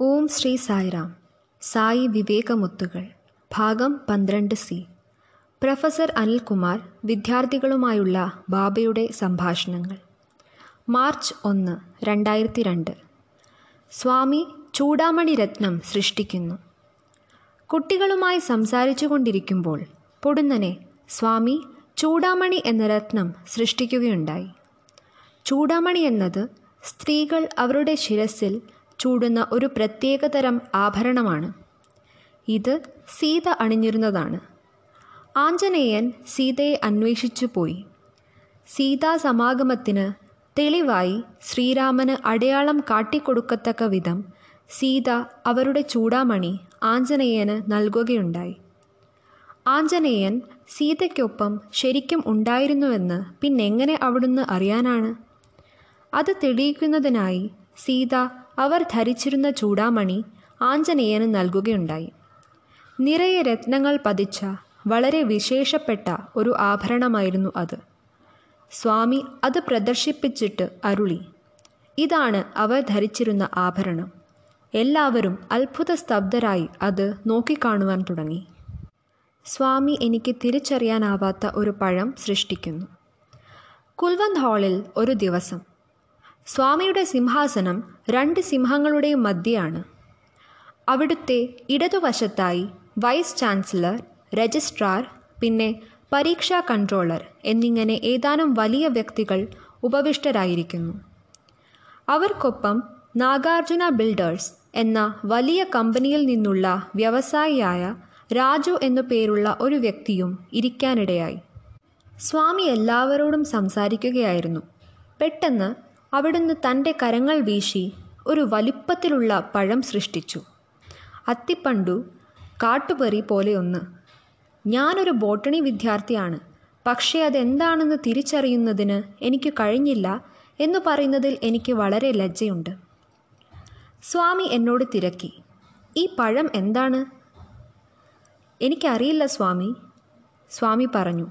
ഓം ശ്രീ സായിറാം. സായി വിവേകമുത്തുകൾ. ഭാഗം പന്ത്രണ്ട് C. Professor Anilkumar വിദ്യാർത്ഥികളുമായുള്ള ബാബയുടെ സംഭാഷണങ്ങൾ. മാർച്ച് ഒന്ന് രണ്ടായിരത്തി രണ്ട് സ്വാമി ചൂടാമണി രത്നം സൃഷ്ടിക്കുന്നു. കുട്ടികളുമായി സംസാരിച്ചു കൊണ്ടിരിക്കുമ്പോൾ പൊടുന്നനെ സ്വാമി ചൂടാമണി എന്ന രത്നം സൃഷ്ടിക്കുകയുണ്ടായി. ചൂടാമണി എന്നത് സ്ത്രീകൾ അവരുടെ ശിരസിൽ ചൂടുന്ന ഒരു പ്രത്യേകതരം ആഭരണമാണ്. ഇത് സീത അണിഞ്ഞിരുന്നതാണ്. ആഞ്ജനേയൻ സീതയെ അന്വേഷിച്ചു പോയി. സീതാ സമാഗമത്തിന് തെളിവായി ശ്രീരാമന് അടയാളം കാട്ടിക്കൊടുക്കത്തക്ക വിധം സീത അവരുടെ ചൂടാമണി ആഞ്ജനേയന് നൽകുകയുണ്ടായി. ആഞ്ജനേയൻ സീതയ്ക്കൊപ്പം ശരിക്കും ഉണ്ടായിരുന്നുവെന്ന് പിന്നെങ്ങനെ അവിടുന്ന് അറിയാനാണ്? അത് തെളിയിക്കുന്നതിനായി സീത അവർ ധരിച്ചിരുന്ന ചൂടാമണി ആഞ്ജനേയന് നൽകുകയുണ്ടായി. നിറയെ രത്നങ്ങൾ പതിച്ച വളരെ വിശേഷപ്പെട്ട ഒരു ആഭരണമായിരുന്നു അത്. സ്വാമി അത് പ്രദർശിപ്പിച്ചിട്ട് അരുളി ഇതാണ് അവർ ധരിച്ചിരുന്ന ആഭരണം. എല്ലാവരും അത്ഭുത സ്തബ്ധരായി അത് നോക്കിക്കാണുവാൻ തുടങ്ങി. സ്വാമി എനിക്ക് തിരിച്ചറിയാനാവാത്ത ഒരു പഴം സൃഷ്ടിക്കുന്നു. കുൽവന്ത് ഹാളിൽ ഒരു ദിവസം സ്വാമിയുടെ സിംഹാസനം രണ്ട് സിംഹങ്ങളുടെയും മധ്യയാണ്. അവിടുത്തെ ഇടതുവശത്തായി വൈസ് ചാൻസലർ രജിസ്ട്രാർ പിന്നെ പരീക്ഷാ കൺട്രോളർ എന്നിങ്ങനെ ഏതാനും വലിയ വ്യക്തികൾ ഉപവിഷ്ടരായിരിക്കുന്നു. അവർക്കൊപ്പം നാഗാർജുന ബിൽഡേഴ്സ് എന്ന വലിയ കമ്പനിയിൽ നിന്നുള്ള വ്യവസായിയായ രാജു എന്നു പേരുള്ള ഒരു വ്യക്തിയും ഇരിക്കാനിടയായി. സ്വാമി എല്ലാവരോടും സംസാരിക്കുകയായിരുന്നു. പെട്ടെന്ന് അവിടുന്ന് തന്റെ കരങ്ങൾ വീശി ഒരു വലിപ്പത്തിലുള്ള പഴം സൃഷ്ടിച്ചു. അത്തിപ്പണ്ടു കാട്ടുപറി പോലെയൊന്ന് ഞാനൊരു ബോട്ടണി വിദ്യാർത്ഥിയാണ്. പക്ഷേ അതെന്താണെന്ന് തിരിച്ചറിയുന്നതിന് എനിക്ക് കഴിഞ്ഞില്ല എന്ന് പറയുന്നതിൽ എനിക്ക് വളരെ ലജ്ജയുണ്ട്. സ്വാമി എന്നോട് തിരക്കി. ഈ പഴം എന്താണ്? എനിക്കറിയില്ല സ്വാമി. സ്വാമി പറഞ്ഞു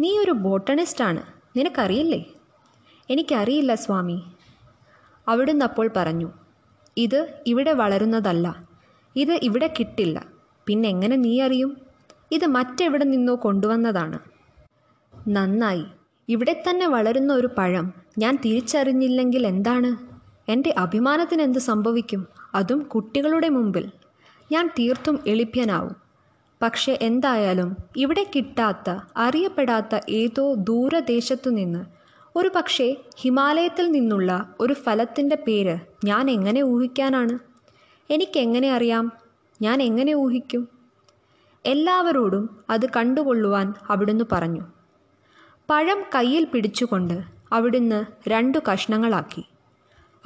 നീ ഒരു ബോട്ടണിസ്റ്റാണ്. നിനക്കറിയില്ലേ? എനിക്കറിയില്ല സ്വാമി. അവിടുന്ന് അപ്പോൾ പറഞ്ഞു ഇത് ഇവിടെ വളരുന്നതല്ല. ഇത് ഇവിടെ കിട്ടില്ല. പിന്നെ എങ്ങനെ നീ അറിയും? ഇത് മറ്റെവിടെ നിന്നോ കൊണ്ടുവന്നതാണ്. നന്നായി. ഇവിടെ തന്നെ വളരുന്ന ഒരു പഴം ഞാൻ തിരിച്ചറിഞ്ഞില്ലെങ്കിൽ എന്താണ്? എന്റെ അഭിമാനത്തിന് എന്ത് സംഭവിക്കും? അതും കുട്ടികളുടെ മുമ്പിൽ. ഞാൻ തീർത്തും എളിപ്യനാവും. പക്ഷെ എന്തായാലും ഇവിടെ കിട്ടാത്ത അറിയപ്പെടാത്ത ഏതോ ദൂരദേശത്തു നിന്ന് ഒരു പക്ഷേ ഹിമാലയത്തിൽ നിന്നുള്ള ഒരു ഫലത്തിന്റെ പേര് ഞാൻ എങ്ങനെ ഊഹിക്കാനാണ്? എനിക്കെങ്ങനെ അറിയാം? ഞാൻ എങ്ങനെ ഊഹിക്കും? എല്ലാവരോടും അത് കണ്ടുകൊള്ളുവാൻ അവിടുന്ന് പറഞ്ഞു. പഴം കയ്യിൽ പിടിച്ചുകൊണ്ട് അവിടുന്ന് രണ്ടു കഷ്ണങ്ങളാക്കി.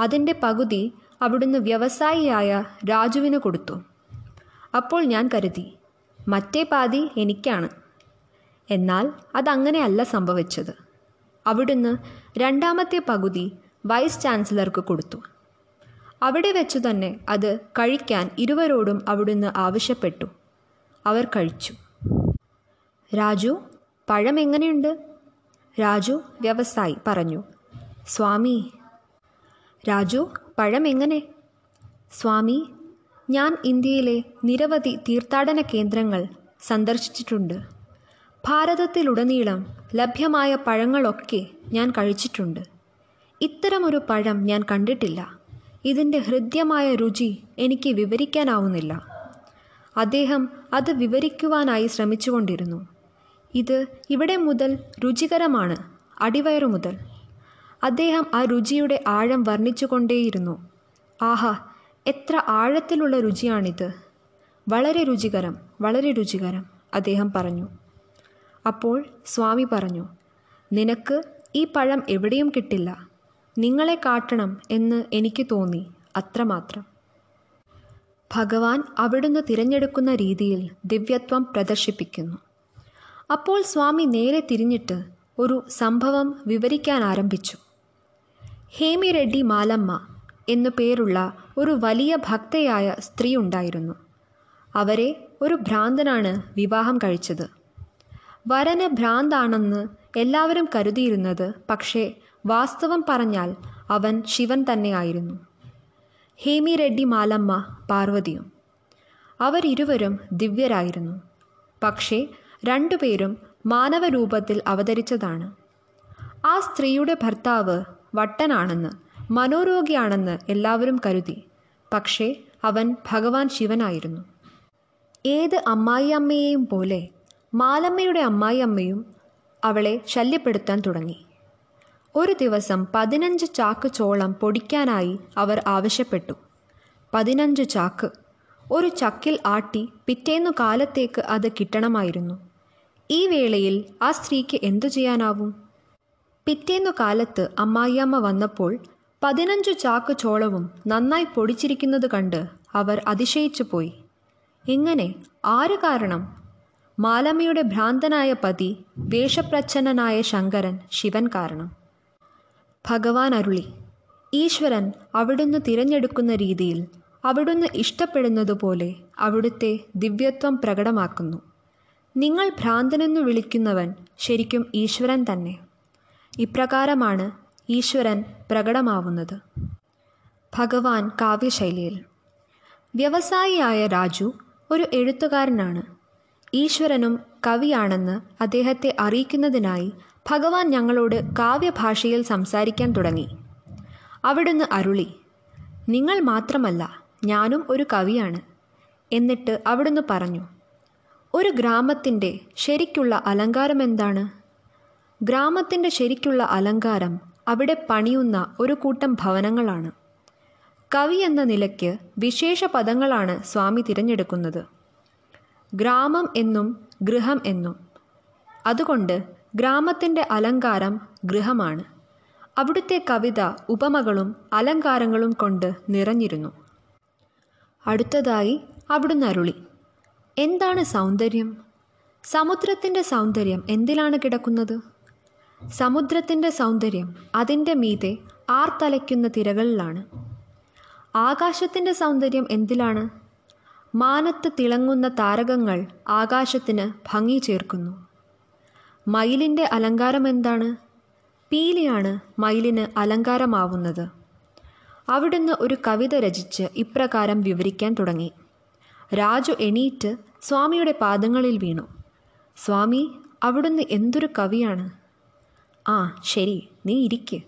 അതിന്റെ പകുതി അവിടുന്ന് വ്യവസായിയായ രാജുവിന് കൊടുത്തു. അപ്പോൾ ഞാൻ കരുതി മറ്റേ പാതി എനിക്കാണ്. എന്നാൽ അതങ്ങനെയല്ല സംഭവിച്ചത്. അവിടുന്ന് രണ്ടാമത്തെ പകുതി വൈസ് ചാൻസലർക്ക് കൊടുത്തു. അവിടെ വെച്ചു തന്നെ അത് കഴിക്കാൻ ഇരുവരോടും അവിടുന്ന് ആവശ്യപ്പെട്ടു. അവർ കഴിച്ചു. രാജു പഴം എങ്ങനെയുണ്ട്? രാജു വ്യവസായി പറഞ്ഞു. സ്വാമി. രാജു പഴം എങ്ങനെ? സ്വാമി ഞാൻ ഇന്ത്യയിലെ നിരവധി തീർത്ഥാടന കേന്ദ്രങ്ങൾ സന്ദർശിച്ചിട്ടുണ്ട്. ഭാരതത്തിലുടനീളം ലഭ്യമായ പഴങ്ങളൊക്കെ ഞാൻ കഴിച്ചിട്ടുണ്ട്. ഇത്തരമൊരു പഴം ഞാൻ കണ്ടിട്ടില്ല. ഇതിന്റെ ഹൃദ്യമായ രുചി എനിക്ക് വിവരിക്കാനാവുന്നില്ല. അദ്ദേഹം അത് വിവരിക്കുവാനായി ശ്രമിച്ചുകൊണ്ടിരുന്നു. ഇത് ഇവിടെ മുതൽ രുചികരമാണ് അടിവയറു മുതൽ. അദ്ദേഹം ആ രുചിയുടെ ആഴം വർണിച്ചുകൊണ്ടേയിരുന്നു. ആഹാ എത്ര ആഴത്തിലുള്ള രുചിയാണിത്. വളരെ രുചികരം വളരെ രുചികരം അദ്ദേഹം പറഞ്ഞു. അപ്പോൾ സ്വാമി പറഞ്ഞു നിനക്ക് ഈ പഴം എവിടെയും കിട്ടില്ല. നിങ്ങളെ കാട്ടണം എന്ന് എനിക്ക് തോന്നി അത്രമാത്രം. ഭഗവാൻ അവിടുന്ന് തിരഞ്ഞെടുക്കുന്ന രീതിയിൽ ദിവ്യത്വം പ്രദർശിപ്പിക്കുന്നു. അപ്പോൾ സ്വാമി നേരെ തിരിഞ്ഞിട്ട് ഒരു സംഭവം വിവരിക്കാൻ ആരംഭിച്ചു. ഹേമി റെഡ്ഡി മാലമ്മ എന്നു പേരുള്ള ഒരു വലിയ ഭക്തയായ സ്ത്രീ ഉണ്ടായിരുന്നു. അവരെ ഒരു ഭ്രാന്തനാണ് വിവാഹം കഴിച്ചത്. വരന് ഭ്രാന്താണെന്ന് എല്ലാവരും കരുതിയിരുന്നത്. പക്ഷേ വാസ്തവം പറഞ്ഞാൽ അവൻ ശിവൻ തന്നെയായിരുന്നു. ഹേമി റെഡ്ഡി മാലമ്മ പാർവതിയും. അവരിരുവരും ദിവ്യരായിരുന്നു. പക്ഷേ രണ്ടുപേരും മാനവരൂപത്തിൽ അവതരിച്ചതാണ്. ആ സ്ത്രീയുടെ ഭർത്താവ് വട്ടനാണെന്ന് മനോരോഗിയാണെന്ന് എല്ലാവരും കരുതി. പക്ഷേ അവൻ ഭഗവാൻ ശിവനായിരുന്നു. ഏത് അമ്മായിയമ്മയെയും പോലെ മാലമ്മയുടെ അമ്മായിയമ്മയും അവളെ ശല്യപ്പെടുത്താൻ തുടങ്ങി. ഒരു ദിവസം പതിനഞ്ച് ചാക്ക് ചോളം പൊടിക്കാനായി അവർ ആവശ്യപ്പെട്ടു. പതിനഞ്ച് ചാക്ക്. ഒരു ചക്കിൽ ആട്ടി പിറ്റേന്നു കാലത്തേക്ക് അത് കിട്ടണമായിരുന്നു. ഈ വേളയിൽ ആ സ്ത്രീക്ക് എന്തു ചെയ്യാനാവും? പിറ്റേന്നു കാലത്ത് അമ്മായിയമ്മ വന്നപ്പോൾ പതിനഞ്ചു ചാക്ക് ചോളവും നന്നായി പൊടിച്ചിരിക്കുന്നത് കണ്ട് അവർ അതിശയിച്ചു പോയി എങ്ങനെ ആര് കാരണം മാലമ്മയുടെ ഭ്രാന്തനായ പതി വേഷപ്രച്ഛന്നനായ ശങ്കരൻ ശിവൻ കാരണം. ഭഗവാൻ അരുളി ഈശ്വരൻ അവിടുന്ന് തിരഞ്ഞെടുക്കുന്ന രീതിയിൽ അവിടുന്ന് ഇഷ്ടപ്പെടുന്നതുപോലെ അവിടുത്തെ ദിവ്യത്വം പ്രകടമാക്കുന്നു. നിങ്ങൾ ഭ്രാന്തനെന്നു വിളിക്കുന്നവൻ ശരിക്കും ഈശ്വരൻ തന്നെ. ഇപ്രകാരമാണ് ഈശ്വരൻ പ്രകടമാവുന്നത്. ഭഗവാൻ കാവ്യശൈലിയിൽ വ്യവസായിയായ രാജു ഒരു എഴുത്തുകാരനാണ്. ഈശ്വരനും കവിയാണെന്ന് അദ്ദേഹത്തെ അറിയിക്കുന്നതിനായി ഭഗവാൻ ഞങ്ങളോട് കാവ്യഭാഷയിൽ സംസാരിക്കാൻ തുടങ്ങി. അവിടുന്ന് അരുളി നിങ്ങൾ മാത്രമല്ല ഞാനും ഒരു കവിയാണ് എന്നിട്ട് അവിടുന്ന് പറഞ്ഞു ഒരു ഗ്രാമത്തിന്റെ ശരിക്കുള്ള അലങ്കാരം എന്താണ്? ഗ്രാമത്തിന്റെ ശരിക്കുള്ള അലങ്കാരം അവിടെ പണിയുന്ന ഒരു കൂട്ടം ഭവനങ്ങളാണ്. കവി എന്ന നിലയ്ക്ക് വിശേഷ പദങ്ങളാണ് സ്വാമി തിരഞ്ഞെടുക്കുന്നത്. ഗ്രാമം എന്നും ഗൃഹം എന്നും. അതുകൊണ്ട് ഗ്രാമത്തിന്റെ അലങ്കാരം ഗൃഹമാണ്. അവിടുത്തെ കവിത ഉപമകളും അലങ്കാരങ്ങളും കൊണ്ട് നിറഞ്ഞിരുന്നു. അടുത്തതായി അവിടുന്ന് അരുളി. എന്താണ് സൗന്ദര്യം? സമുദ്രത്തിന്റെ സൗന്ദര്യം എന്തിലാണ് കിടക്കുന്നത്? സമുദ്രത്തിന്റെ സൗന്ദര്യം അതിന്റെ മീതെ ആർത്തലയ്ക്കുന്ന തിരകളിലാണ്. ആകാശത്തിന്റെ സൗന്ദര്യം എന്തിലാണ്? മാനത്ത് തിളങ്ങുന്ന താരകങ്ങൾ ആകാശത്തിന് ഭംഗി ചേർക്കുന്നു. മയിലിന്റെ അലങ്കാരം എന്താണ്? പീലിയാണ് മയിലിന് അലങ്കാരമാവുന്നത്. അവിടുന്ന് ഒരു കവിത രചിച്ച് ഇപ്രകാരം വിവരിക്കാൻ തുടങ്ങി. രാജു എണീറ്റ് സ്വാമിയുടെ പാദങ്ങളിൽ വീണു. സ്വാമി അവിടുന്ന് എന്തൊരു കവിയാണ്? ആ ശരി നീ ഇരിക്ക്.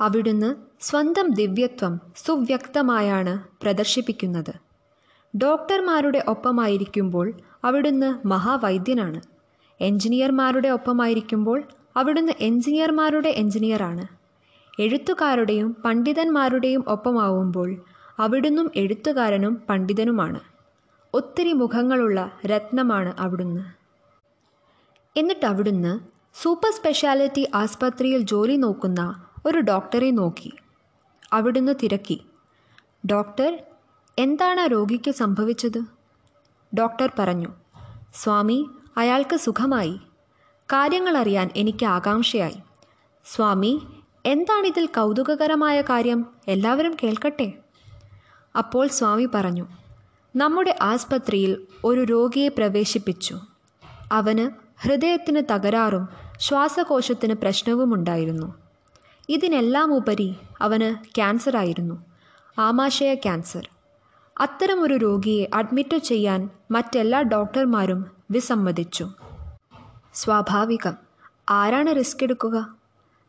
അവിടുന്ന് സ്വന്തം ദിവ്യത്വം സുവ്യക്തമായാണ് പ്രദർശിപ്പിക്കുന്നത്. ഡോക്ടർമാരുടെ ഒപ്പമായിരിക്കുമ്പോൾ അവിടുന്ന് മഹാവൈദ്യനാണ്. എഞ്ചിനീയർമാരുടെ ഒപ്പമായിരിക്കുമ്പോൾ അവിടുന്ന് എഞ്ചിനീയർമാരുടെ എഞ്ചിനീയറാണ് എഴുത്തുകാരുടെയും പണ്ഡിതന്മാരുടെയും ഒപ്പമാവുമ്പോൾ അവിടുന്നും എഴുത്തുകാരനും പണ്ഡിതനുമാണ്. ഒത്തിരി മുഖങ്ങളുള്ള രത്നമാണ് അവിടുന്ന്. എന്നിട്ട് അവിടുന്ന് സൂപ്പർ സ്പെഷ്യാലിറ്റി ആസ്പത്രിയിൽ ജോലി നോക്കുന്ന ഒരു ഡോക്ടറെ നോക്കി. അവിടുന്ന് തിരക്കി. ഡോക്ടർ എന്താണ് ആ രോഗിക്ക് സംഭവിച്ചത്? ഡോക്ടർ പറഞ്ഞു സ്വാമി അയാൾക്ക് സുഖമായി. കാര്യങ്ങൾ അറിയാൻ എനിക്ക് ആകാംക്ഷയായി. സ്വാമി എന്താണിതിൽ കൗതുകകരമായ കാര്യം? എല്ലാവരും കേൾക്കട്ടെ? അപ്പോൾ സ്വാമി പറഞ്ഞു നമ്മുടെ ആസ്പത്രിയിൽ ഒരു രോഗിയെ പ്രവേശിപ്പിച്ചു. അവന് ഹൃദയത്തിന് തകരാറും ശ്വാസകോശത്തിന് പ്രശ്നവുമുണ്ടായിരുന്നു ഇതിനെല്ലാം ഉപരി അവന് ക്യാൻസറായിരുന്നു. ആമാശയ ക്യാൻസർ. അത്തരമൊരു രോഗിയെ അഡ്മിറ്റ് ചെയ്യാൻ മറ്റെല്ലാ ഡോക്ടർമാരും വിസമ്മതിച്ചു. സ്വാഭാവികം. ആരാണ് റിസ്ക് എടുക്കുക?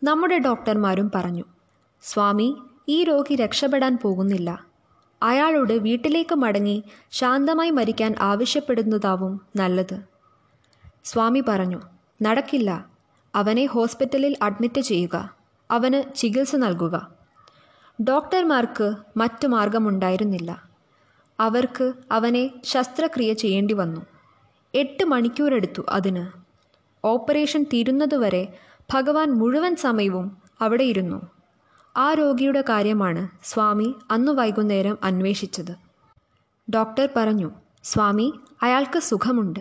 നമ്മുടെ ഡോക്ടർമാരും പറഞ്ഞു സ്വാമി ഈ രോഗി രക്ഷപ്പെടാൻ പോകുന്നില്ല. അയാളോട് വീട്ടിലേക്ക് മടങ്ങി ശാന്തമായി മരിക്കാൻ ആവശ്യപ്പെടുന്നതാവും നല്ലത്. സ്വാമി പറഞ്ഞു നടക്കില്ല. അവനെ ഹോസ്പിറ്റലിൽ അഡ്മിറ്റ് ചെയ്യുക. അവന് ചികിത്സ നൽകുക. ഡോക്ടർമാർക്ക് മറ്റു മാർഗമുണ്ടായിരുന്നില്ല. അവർക്ക് അവനെ ശസ്ത്രക്രിയ ചെയ്യേണ്ടി വന്നു. എട്ട് മണിക്കൂറെടുത്തു അതിന്. ഓപ്പറേഷൻ തീരുന്നതുവരെ ഭഗവാൻ മുഴുവൻ സമയവും അവിടെ ഇരുന്നു. ആ രോഗിയുടെ കാര്യമാണ് സ്വാമി അന്നു വൈകുന്നേരം അന്വേഷിച്ചത്. ഡോക്ടർ പറഞ്ഞു സ്വാമി അയാൾക്ക് സുഖമുണ്ട്.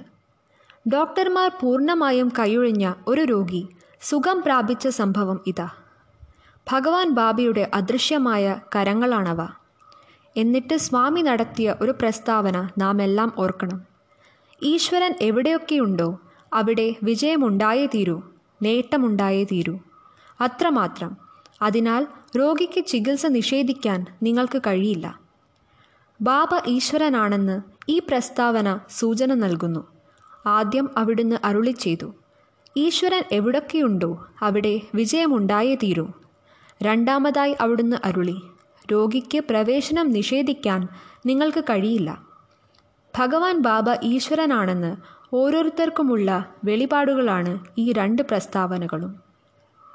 ഡോക്ടർമാർ പൂർണമായും കൈയൊഴിഞ്ഞ ഒരു രോഗി സുഖം പ്രാപിച്ച സംഭവം ഇതാ. ഭഗവാൻ ബാബയുടെ അദൃശ്യമായ കരങ്ങളാണവ. എന്നിട്ട് സ്വാമി നടത്തിയ ഒരു പ്രസ്താവന നാം എല്ലാം ഓർക്കണം. ഈശ്വരൻ എവിടെയൊക്കെയുണ്ടോ അവിടെ വിജയമുണ്ടായേ തീരൂ നേട്ടമുണ്ടായേ തീരൂ. അത്രമാത്രം. അതിനാൽ രോഗിക്ക് ചികിത്സ നിഷേധിക്കാൻ നിങ്ങൾക്ക് കഴിയില്ല. ബാബ ഈശ്വരനാണെന്ന് ഈ പ്രസ്താവന സൂചന നൽകുന്നു. ആദ്യം അവിടുന്ന് അരുളി ചെയ്തു. ഈശ്വരൻ എവിടൊക്കെയുണ്ടോ അവിടെ വിജയമുണ്ടായേ തീരൂ. രണ്ടാമതായി അവിടുന്ന് അരുളി. രോഗിക്ക് പ്രവേശനം നിഷേധിക്കാൻ നിങ്ങൾക്ക് കഴിയില്ല. ഭഗവാൻ ബാബ ഈശ്വരനാണെന്ന് ഓരോരുത്തർക്കുമുള്ള വെളിപാടുകളാണ് ഈ രണ്ട് പ്രസ്താവനകളും.